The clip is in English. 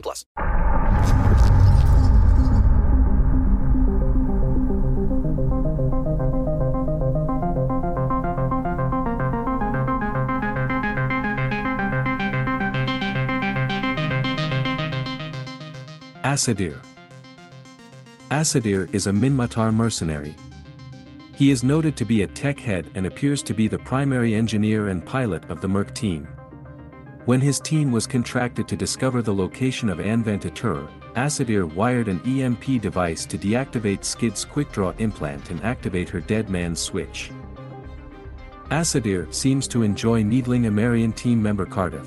plus. Asadir Asadir is a Minmatar mercenary. He is noted to be a tech head and appears to be the primary engineer and pilot of the Merc team. When his team was contracted to discover the location of Anventatur, Asadir wired an EMP device to deactivate Skid's quickdraw implant and activate her dead man's switch. Asadir seems to enjoy needling Amarrian team member Cardiff.